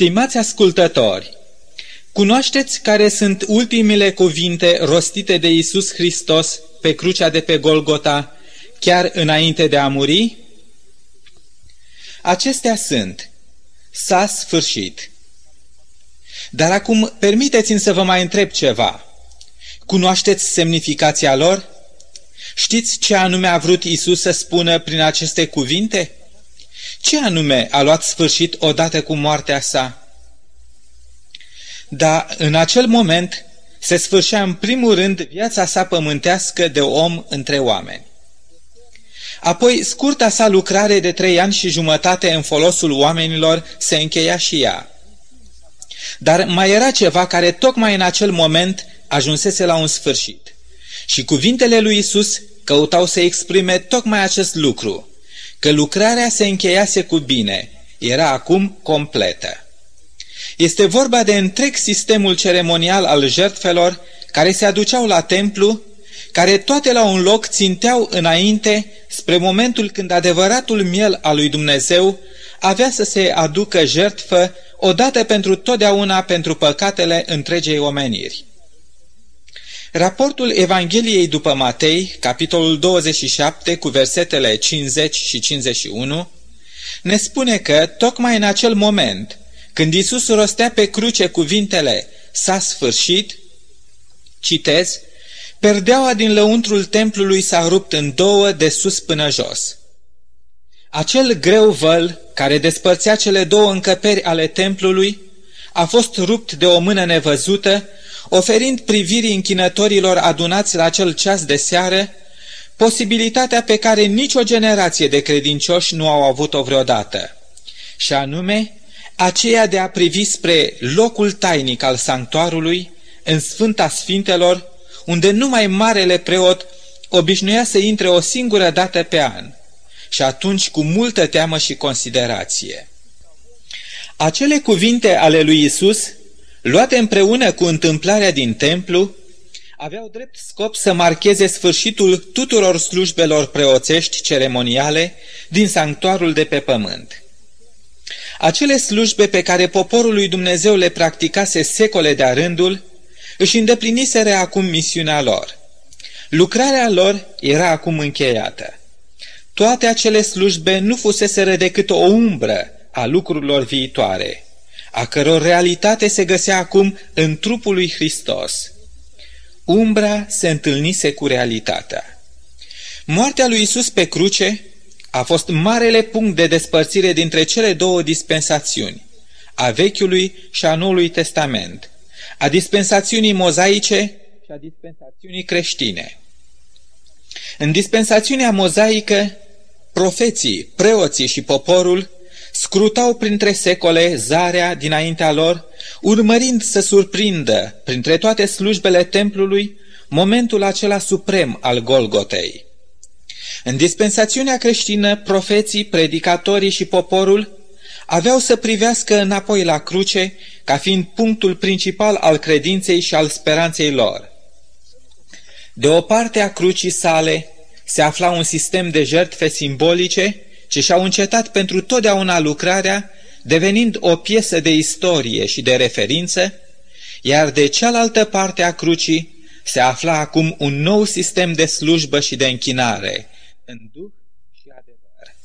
Stimați ascultători, cunoașteți care sunt ultimele cuvinte rostite de Isus Hristos pe crucea de pe Golgota, chiar înainte de a muri? Acestea sunt, s-a sfârșit. Dar acum permiteți-mi să vă mai întreb ceva. Cunoașteți semnificația lor? Știți ce anume a vrut Isus să spună prin aceste cuvinte? Ce anume a luat sfârșit odată cu moartea sa? Dar în acel moment se sfârșea în primul rând viața sa pământească de om între oameni. Apoi, scurta sa lucrare de trei ani și jumătate în folosul oamenilor se încheia și ea. Dar mai era ceva care tocmai în acel moment ajunsese la un sfârșit. Și cuvintele lui Isus căutau să exprime tocmai acest lucru – că lucrarea se încheiase cu bine, era acum completă. Este vorba de întreg sistemul ceremonial al jertfelor care se aduceau la templu, care toate la un loc ținteau înainte spre momentul când adevăratul miel al lui Dumnezeu avea să se aducă jertfă odată pentru totdeauna pentru păcatele întregei omeniri. Raportul Evangheliei după Matei, capitolul 27, cu versetele 50 și 51, ne spune că, tocmai în acel moment, când Isus rostea pe cruce cuvintele s-a sfârșit, citez, perdeaua din lăuntrul templului s-a rupt în două de sus până jos. Acel greu văl care despărțea cele două încăperi ale templului a fost rupt de o mână nevăzută oferind privirii închinătorilor adunați la acel ceas de seară posibilitatea pe care nicio generație de credincioși nu au avut-o vreodată, și anume aceea de a privi spre locul tainic al sanctuarului, în Sfânta Sfintelor, unde numai marele preot obișnuia să intre o singură dată pe an, și atunci cu multă teamă și considerație. Acele cuvinte ale lui Isus luate împreună cu întâmplarea din templu, aveau drept scop să marcheze sfârșitul tuturor slujbelor preoțești ceremoniale din sanctuarul de pe pământ. Acele slujbe pe care poporul lui Dumnezeu le practicase secole de-a rândul, își îndepliniseră acum misiunea lor. Lucrarea lor era acum încheiată. Toate acele slujbe nu fuseseră decât o umbră a lucrurilor viitoare – a căror realitate se găsea acum în trupul lui Hristos. Umbra se întâlnise cu realitatea. Moartea lui Isus pe cruce a fost marele punct de despărțire dintre cele două dispensațiuni, a Vechiului și a Noului Testament, a dispensațiunii mozaice și a dispensațiunii creștine. În dispensațiunea mozaică, profeții, preoții și poporul scrutau printre secole zarea dinaintea lor, urmărind să surprindă, printre toate slujbele templului, momentul acela suprem al Golgotei. În dispensațiunea creștină, profeții, predicatorii și poporul aveau să privească înapoi la cruce ca fiind punctul principal al credinței și al speranței lor. De o parte a crucii sale se afla un sistem de jertfe simbolice ce și-au încetat pentru totdeauna lucrarea, devenind o piesă de istorie și de referință, iar de cealaltă parte a crucii se afla acum un nou sistem de slujbă și de închinare, în duh și adevăr.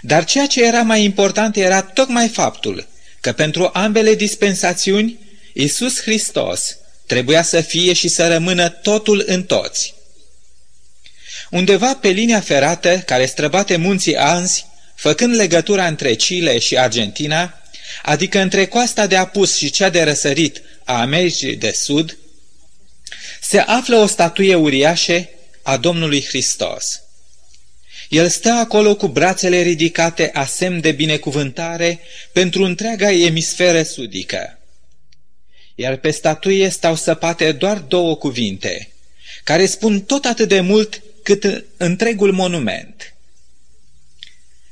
Dar ceea ce era mai important era tocmai faptul că pentru ambele dispensațiuni, Isus Hristos trebuia să fie și să rămână totul în toți. Undeva pe linia ferată care străbate munții Anzi, făcând legătura între Chile și Argentina, adică între coasta de apus și cea de răsărit a Americii de Sud, se află o statuie uriașă a Domnului Hristos. El stă acolo cu brațele ridicate a semn de binecuvântare pentru întreaga emisferă sudică. Iar pe statuie stau săpate doar două cuvinte, care spun tot atât de mult cât întregul monument.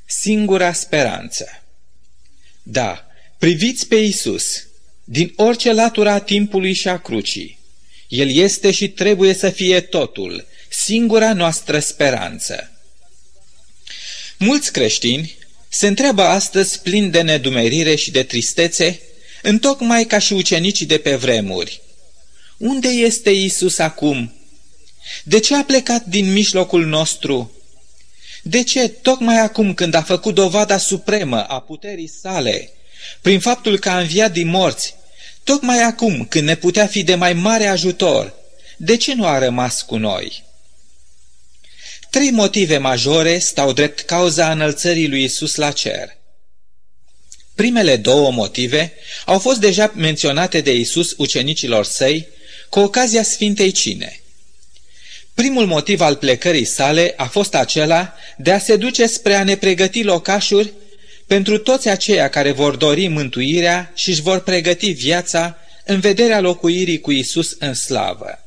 Singura speranță. Da, priviți pe Isus din orice latură a timpului și a crucii. El este și trebuie să fie totul, singura noastră speranță. Mulți creștini se întreabă astăzi plin de nedumerire și de tristețe, întocmai ca și ucenicii de pe vremuri. Unde este Isus acum? De ce a plecat din mijlocul nostru? De ce, tocmai acum când a făcut dovada supremă a puterii sale, prin faptul că a înviat din morți, tocmai acum când ne putea fi de mai mare ajutor, de ce nu a rămas cu noi? Trei motive majore stau drept cauza înălțării lui Isus la cer. Primele două motive au fost deja menționate de Isus ucenicilor săi cu ocazia Sfintei Cine. Primul motiv al plecării sale a fost acela de a se duce spre a ne pregăti locașuri pentru toți aceia care vor dori mântuirea și își vor pregăti viața în vederea locuirii cu Isus în slavă.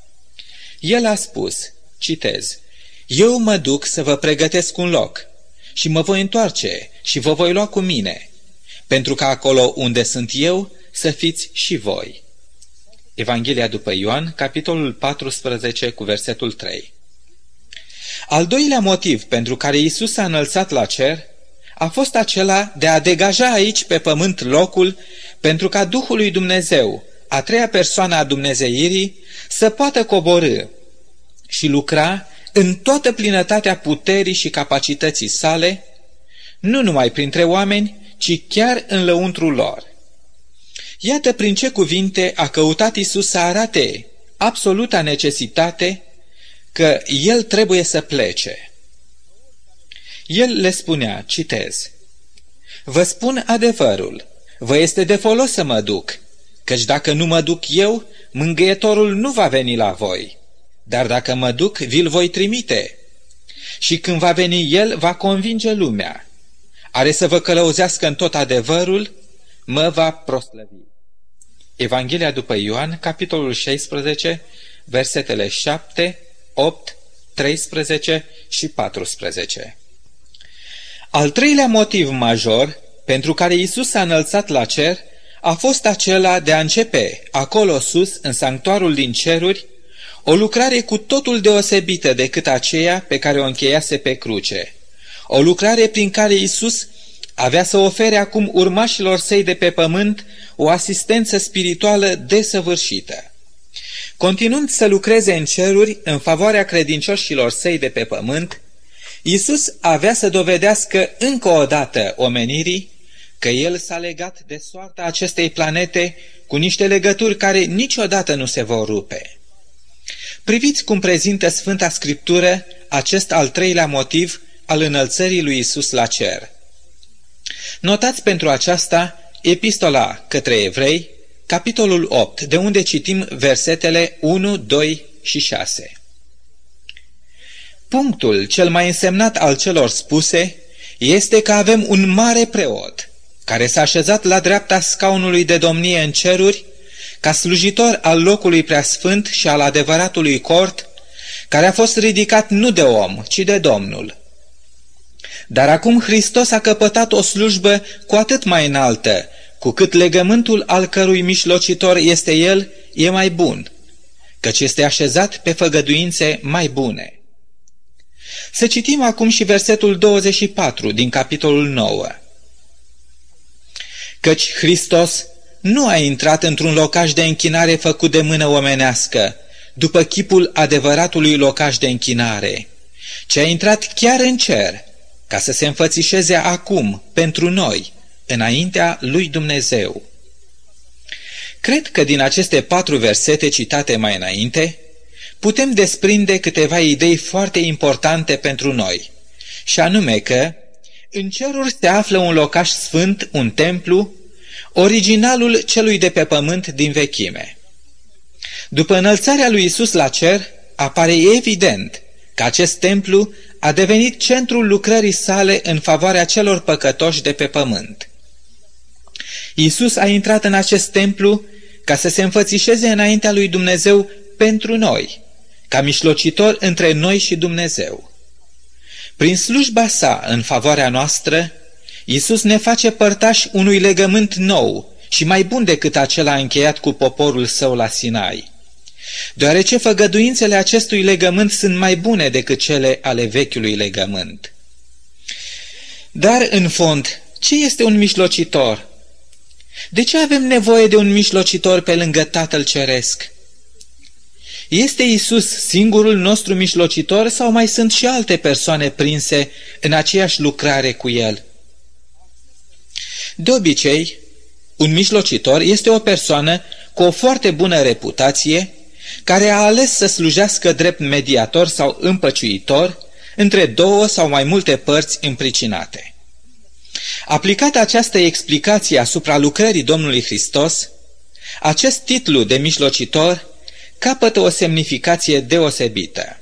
El a spus, citez, Eu mă duc să vă pregătesc un loc și mă voi întoarce și vă voi lua cu mine, pentru că acolo unde sunt eu să fiți și voi. Evanghelia după Ioan, capitolul 14, cu versetul 3. Al doilea motiv pentru care Isus s-a înălțat la cer a fost acela de a degaja aici pe pământ locul pentru ca Duhul lui Dumnezeu, a treia persoană a Dumnezeirii, să poată coborâ și lucra în toată plinătatea puterii și capacității sale, nu numai printre oameni, ci chiar în lăuntrul lor. Iată prin ce cuvinte a căutat Isus să arate absoluta necesitate că El trebuie să plece. El le spunea, citez, Vă spun adevărul, vă este de folos să mă duc, căci dacă nu mă duc eu, mângâietorul nu va veni la voi, dar dacă mă duc, vi-l voi trimite. Și când va veni el, va convinge lumea. Are să vă călăuzească în tot adevărul, mă va proslăvi. Evanghelia după Ioan, capitolul 16, versetele 7, 8, 13 și 14. Al treilea motiv major pentru care Isus s-a înălțat la cer a fost acela de a începe, acolo sus, în sanctuarul din ceruri, o lucrare cu totul deosebită decât aceea pe care o încheiase pe cruce. O lucrare prin care Isus avea să ofere acum urmașilor săi de pe pământ o asistență spirituală desăvârșită. Continuând să lucreze în ceruri în favoarea credincioșilor săi de pe pământ, Isus avea să dovedească încă o dată omenirii că el s-a legat de soarta acestei planete cu niște legături care niciodată nu se vor rupe. Priviți cum prezintă Sfânta Scriptură acest al treilea motiv al înălțării lui Isus la cer. Notați pentru aceasta Epistola către evrei, capitolul 8, de unde citim versetele 1, 2 și 6. Punctul cel mai însemnat al celor spuse este că avem un mare preot care s-a așezat la dreapta scaunului de domnie în ceruri ca slujitor al locului preasfânt și al adevăratului cort, care a fost ridicat nu de om, ci de Domnul. Dar acum Hristos a căpătat o slujbă cu atât mai înaltă, cu cât legământul al cărui mișlocitor este El e mai bun, căci este așezat pe făgăduințe mai bune. Să citim acum și versetul 24 din capitolul 9. Căci Hristos nu a intrat într-un locaș de închinare făcut de mână omenească, după chipul adevăratului locaș de închinare, ci a intrat chiar în cer, ca să se înfățișeze acum, pentru noi, înaintea lui Dumnezeu. Cred că din aceste patru versete citate mai înainte, putem desprinde câteva idei foarte importante pentru noi, și anume că în ceruri se află un locaș sfânt, un templu, originalul celui de pe pământ din vechime. După înălțarea lui Isus la cer, apare evident că acest templu a devenit centrul lucrării sale în favoarea celor păcătoși de pe pământ. Isus a intrat în acest templu ca să se înfățișeze înaintea lui Dumnezeu pentru noi, ca mișlocitor între noi și Dumnezeu. Prin slujba sa în favoarea noastră, Isus ne face părtași unui legământ nou și mai bun decât acela încheiat cu poporul său la Sinai. Deoarece făgăduințele acestui legământ sunt mai bune decât cele ale vechiului legământ. Dar, în fond, ce este un mijlocitor? De ce avem nevoie de un mijlocitor pe lângă Tatăl Ceresc? Este Isus singurul nostru mijlocitor sau mai sunt și alte persoane prinse în aceeași lucrare cu El? De obicei, un mijlocitor este o persoană cu o foarte bună reputație, care a ales să slujească drept mediator sau împăciuitor între două sau mai multe părți împricinate. Aplicată această explicație asupra lucrării Domnului Hristos, acest titlu de mijlocitor capătă o semnificație deosebită.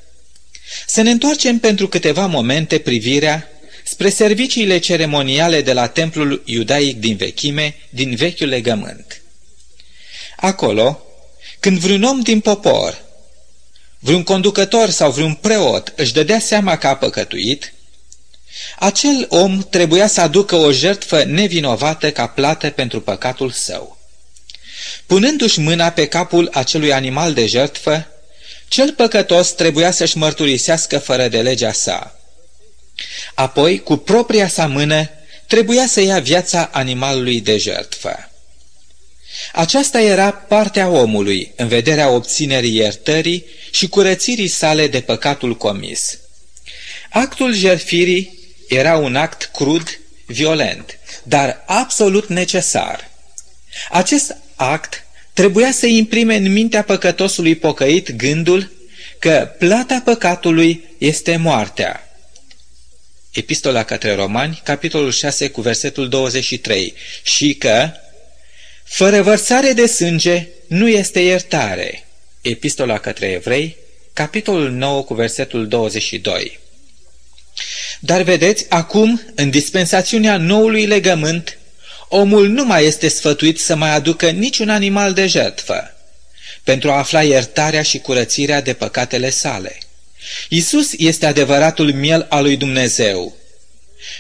Să ne întoarcem pentru câteva momente privirea spre serviciile ceremoniale de la templul iudaic din vechime, din vechiul legământ. Acolo, când vreun om din popor, vreun conducător sau vreun preot își dădea seama că a păcătuit, acel om trebuia să aducă o jertfă nevinovată ca plată pentru păcatul său. Punându-și mâna pe capul acelui animal de jertfă, cel păcătos trebuia să-și mărturisească fără de legea sa. Apoi, cu propria sa mână, trebuia să ia viața animalului de jertfă. Aceasta era partea omului în vederea obținerii iertării și curățirii sale de păcatul comis. Actul jertfirii era un act crud, violent, dar absolut necesar. Acest act trebuia să imprime în mintea păcătosului pocăit gândul că plata păcatului este moartea. Epistola către Romani, capitolul 6, cu versetul 23, și că fără vărsare de sânge nu este iertare. Epistola către Evrei, capitolul 9, cu versetul 22. Dar vedeți, acum, în dispensațiunea noului legământ, omul nu mai este sfătuit să mai aducă niciun animal de jertfă, pentru a afla iertarea și curățirea de păcatele sale. Isus este adevăratul miel al lui Dumnezeu.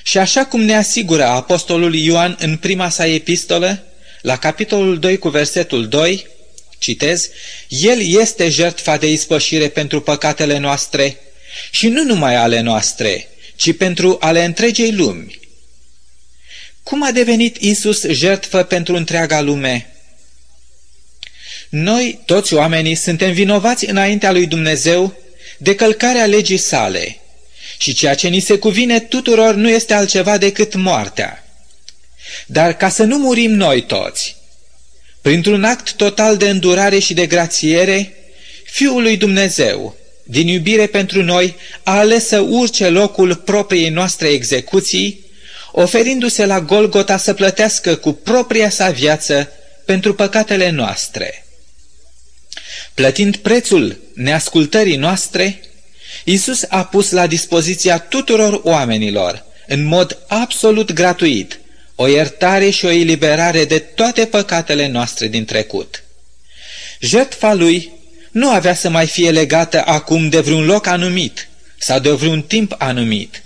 Și așa cum ne asigură apostolul Ioan în prima sa epistolă, la capitolul 2 cu versetul 2, citez, El este jertfa de ispășire pentru păcatele noastre și nu numai ale noastre, ci pentru ale întregei lumi. Cum a devenit Isus jertfă pentru întreaga lume? Noi, toți oamenii, suntem vinovați înaintea lui Dumnezeu de călcarea legii sale și ceea ce ni se cuvine tuturor nu este altceva decât moartea. Dar ca să nu murim noi toți, printr-un act total de îndurare și de grațiere, Fiul lui Dumnezeu, din iubire pentru noi, a ales să urce locul propriei noastre execuții, oferindu-se la Golgota să plătească cu propria sa viață pentru păcatele noastre. Plătind prețul neascultării noastre, Isus a pus la dispoziția tuturor oamenilor, în mod absolut gratuit, o iertare și o eliberare de toate păcatele noastre din trecut. Jertfa lui nu avea să mai fie legată acum de vreun loc anumit sau de vreun timp anumit,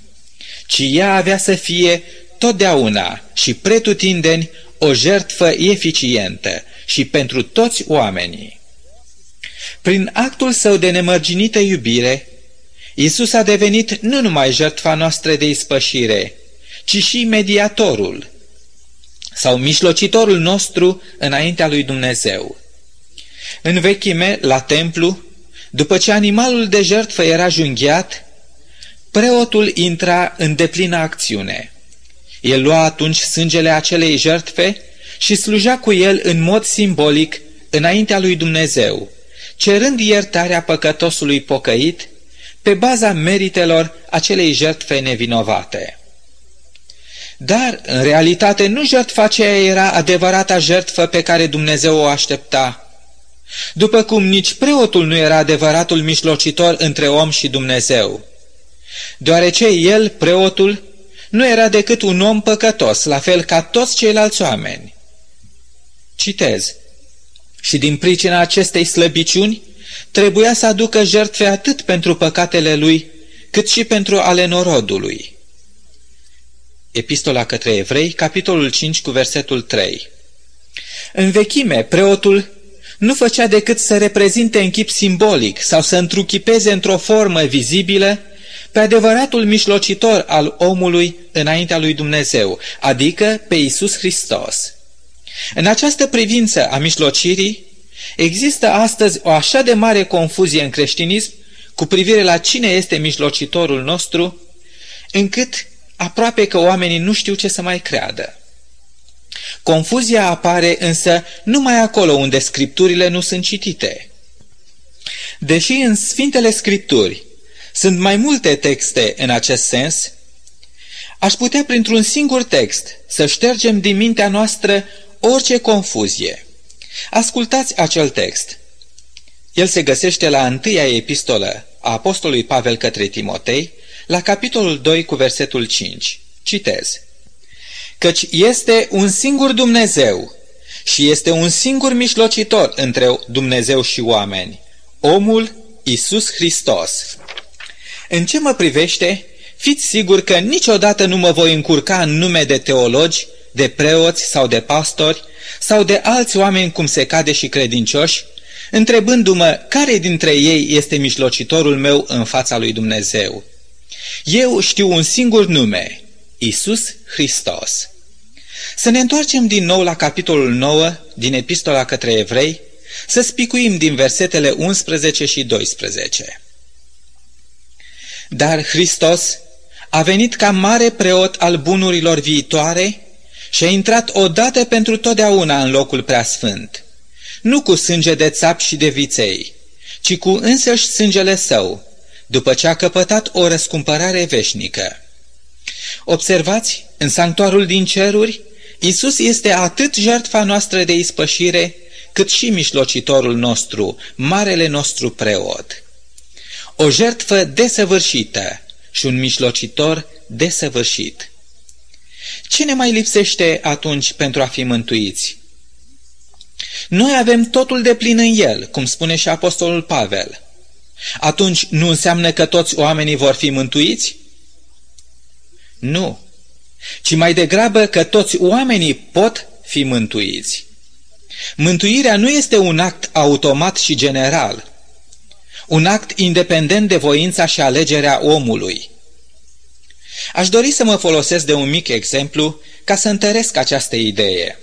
ci ea avea să fie totdeauna și pretutindeni o jertfă eficientă și pentru toți oamenii. Prin actul său de nemărginită iubire, Isus a devenit nu numai jertfa noastră de ispășire, ci și mediatorul sau mijlocitorul nostru înaintea lui Dumnezeu. În vechime, la templu, după ce animalul de jertfă era junghiat, preotul intra în deplină acțiune. El lua atunci sângele acelei jertfe și sluja cu el în mod simbolic înaintea lui Dumnezeu, cerând iertarea păcătosului pocăit pe baza meritelor acelei jertfe nevinovate. Dar, în realitate, nu jertfa aceea era adevărata jertfă pe care Dumnezeu o aștepta, după cum nici preotul nu era adevăratul mijlocitor între om și Dumnezeu, deoarece el, preotul, nu era decât un om păcătos, la fel ca toți ceilalți oameni. Citez. Și din pricina acestei slăbiciuni, trebuia să aducă jertfe atât pentru păcatele lui, cât și pentru ale norodului. Epistola către evrei, capitolul 5 cu versetul 3 În vechime, preotul nu făcea decât să reprezinte în chip simbolic sau să întruchipeze într-o formă vizibilă pe adevăratul mijlocitor al omului înaintea lui Dumnezeu, adică pe Isus Hristos. În această privință a mijlocirii, există astăzi o așa de mare confuzie în creștinism cu privire la cine este mijlocitorul nostru, încât aproape că oamenii nu știu ce să mai creadă. Confuzia apare însă numai acolo unde scripturile nu sunt citite. Deși în Sfintele Scripturi sunt mai multe texte în acest sens, aș putea printr-un singur text să ștergem din mintea noastră orice confuzie. Ascultați acel text. El se găsește la întâia epistolă a Apostolului Pavel către Timotei, la capitolul 2 cu versetul 5. Citez. Căci este un singur Dumnezeu și este un singur mijlocitor între Dumnezeu și oameni, omul Isus Hristos. În ce mă privește, fiți sigur că niciodată nu mă voi încurca în nume de teologi, de preoți sau de pastori, sau de alți oameni cum se cade și credincioși, întrebându-mă care dintre ei este mijlocitorul meu în fața lui Dumnezeu. Eu știu un singur nume, Isus Hristos. Să ne întoarcem din nou la capitolul 9 din Epistola către Evrei, să spicuim din versetele 11 și 12. Dar Hristos a venit ca mare preot al bunurilor viitoare și a intrat odată pentru totdeauna în locul preasfânt, nu cu sânge de țap și de viței, ci cu însăși sângele său, după ce a căpătat o răscumpărare veșnică. Observați, în sanctuarul din ceruri, Isus este atât jertfa noastră de ispășire, cât și mișlocitorul nostru, marele nostru preot. O jertfă desăvârșită și un mișlocitor desăvârșit. Ce ne mai lipsește atunci pentru a fi mântuiți? Noi avem totul de plin în el, cum spune și Apostolul Pavel. Atunci nu înseamnă că toți oamenii vor fi mântuiți? Nu, ci mai degrabă că toți oamenii pot fi mântuiți. Mântuirea nu este un act automat și general, un act independent de voința și alegerea omului. Aș dori să mă folosesc de un mic exemplu ca să întăresc această idee.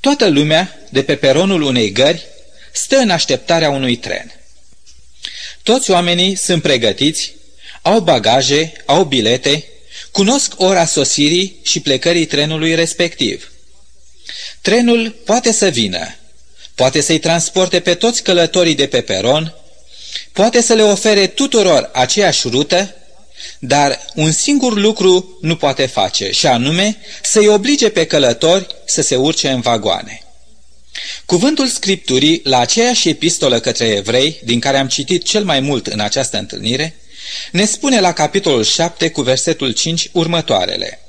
Toată lumea, de pe peronul unei gări, stă în așteptarea unui tren. Toți oamenii sunt pregătiți, au bagaje, au bilete, cunosc ora sosirii și plecării trenului respectiv. Trenul poate să vină, poate să-i transporte pe toți călătorii de pe peron, poate să le ofere tuturor aceeași rută, dar un singur lucru nu poate face, și anume să-i oblige pe călători să se urce în vagoane. Cuvântul Scripturii, la aceeași epistolă către evrei, din care am citit cel mai mult în această întâlnire, ne spune la capitolul 7 cu versetul 5 următoarele.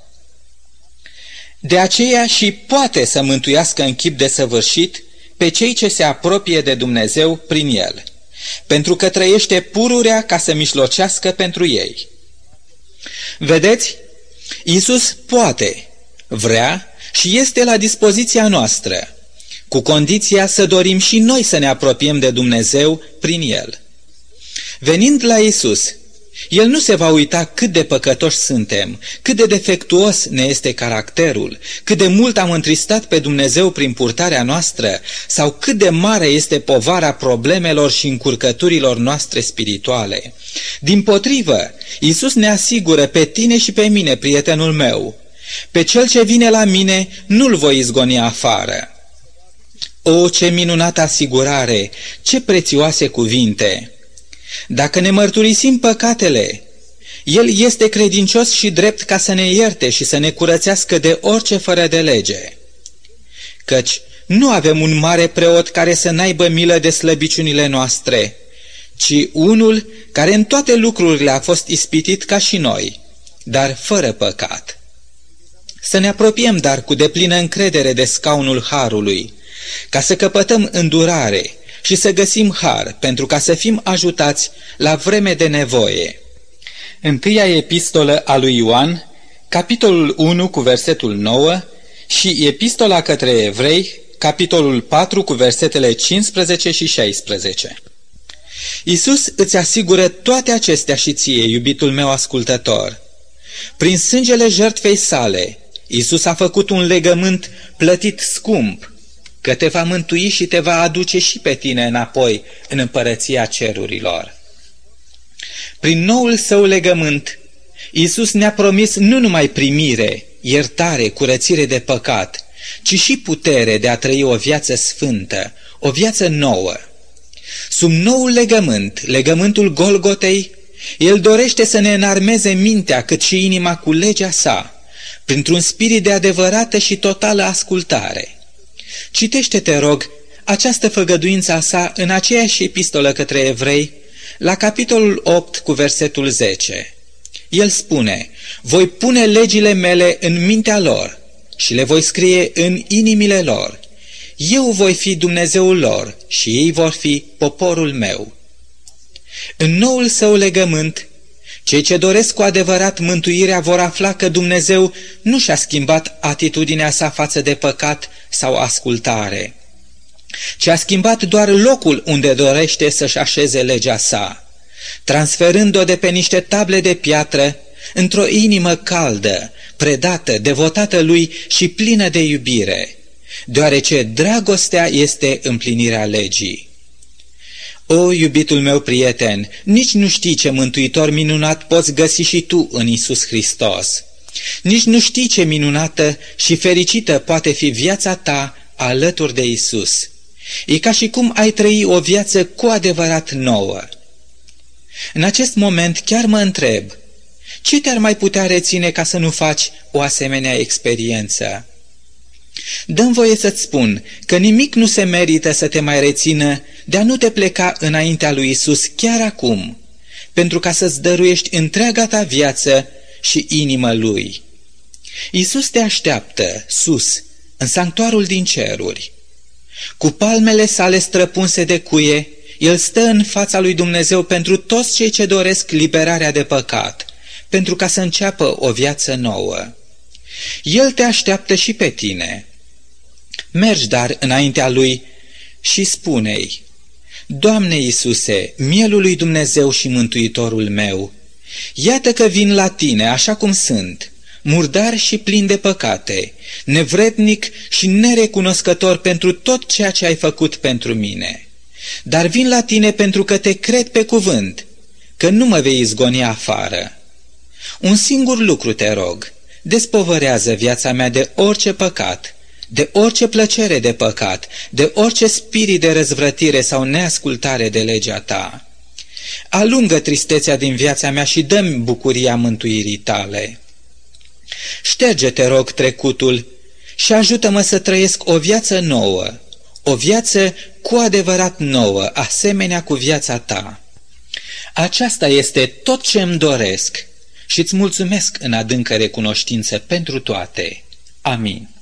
De aceea și poate să mântuiască în chip de săvârșit pe cei ce se apropie de Dumnezeu prin el, pentru că trăiește pururea ca să mișlocească pentru ei. Vedeți? Iisus poate, vrea și este la dispoziția noastră, cu condiția să dorim și noi să ne apropiem de Dumnezeu prin El. Venind la Isus, el nu se va uita cât de păcătoși suntem, cât de defectuos ne este caracterul, cât de mult am întristat pe Dumnezeu prin purtarea noastră sau cât de mare este povara problemelor și încurcăturilor noastre spirituale. Din potrivă, Iisus ne asigură pe tine și pe mine, prietenul meu, pe cel ce vine la mine nu-l voi izgoni afară. O, ce minunată asigurare, ce prețioase cuvinte! Dacă ne mărturisim păcatele, El este credincios și drept ca să ne ierte și să ne curățească de orice fără de lege. Căci nu avem un mare preot care să n-aibă milă de slăbiciunile noastre, ci unul care în toate lucrurile a fost ispitit ca și noi, dar fără păcat. Să ne apropiem dar cu deplină încredere de scaunul Harului, ca să căpătăm îndurare, și să găsim har pentru ca să fim ajutați la vreme de nevoie. Întâia epistolă a lui Ioan, capitolul 1 cu versetul 9 și epistola către evrei, capitolul 4 cu versetele 15 și 16. Isus îți asigură toate acestea și ție, iubitul meu ascultător. Prin sângele jertfei sale, Isus a făcut un legământ plătit scump, că te va mântui și te va aduce și pe tine înapoi în împărăția cerurilor. Prin noul său legământ, Isus ne-a promis nu numai primire, iertare, curățire de păcat, ci și putere de a trăi o viață sfântă, o viață nouă. Sub noul legământ, legământul Golgotei, el dorește să ne înarmeze mintea cât și inima cu legea sa, printr-un spirit de adevărată și totală ascultare. Citește, te rog, această făgăduință a sa în aceeași epistolă către evrei, la capitolul 8 cu versetul 10. El spune, voi pune legile mele în mintea lor și le voi scrie în inimile lor. Eu voi fi Dumnezeul lor și ei vor fi poporul meu. În noul său legământ, cei ce doresc cu adevărat mântuirea vor afla că Dumnezeu nu și-a schimbat atitudinea sa față de păcat sau ascultare, ci a schimbat doar locul unde dorește să-și așeze legea sa, transferând-o de pe niște table de piatră într-o inimă caldă, predată, devotată lui și plină de iubire, deoarece dragostea este împlinirea legii. O, iubitul meu prieten, nici nu știi ce mântuitor minunat poți găsi și tu în Isus Hristos. Nici nu știi ce minunată și fericită poate fi viața ta alături de Isus. E ca și cum ai trăi o viață cu adevărat nouă. În acest moment chiar mă întreb, ce te-ar mai putea reține ca să nu faci o asemenea experiență? Dăm voie să-ți spun că nimic nu se merită să te mai rețină de a nu te pleca înaintea lui Isus chiar acum, pentru ca să-ți dăruiești întreaga ta viață și inimă lui. Isus te așteaptă, sus, în sanctuarul din ceruri. Cu palmele sale străpunse de cuie, el stă în fața lui Dumnezeu pentru toți cei ce doresc liberarea de păcat, pentru ca să înceapă o viață nouă. El te așteaptă și pe tine. Mergi dar înaintea lui și spune-i, Doamne Iisuse, mielul lui Dumnezeu și mântuitorul meu, iată că vin la tine așa cum sunt, murdar și plin de păcate, nevrednic și nerecunoscător pentru tot ceea ce ai făcut pentru mine. Dar vin la tine pentru că te cred pe cuvânt, că nu mă vei izgoni afară. Un singur lucru te rog, despovărează viața mea de orice păcat, de orice plăcere de păcat, de orice spirit de răzvrătire sau neascultare de legea ta. Alungă tristețea din viața mea și dă-mi bucuria mântuirii tale. Șterge, te rog, trecutul și ajută-mă să trăiesc o viață nouă, o viață cu adevărat nouă, asemenea cu viața ta. Aceasta este tot ce îmi doresc și îți mulțumesc în adâncă recunoștință pentru toate. Amin.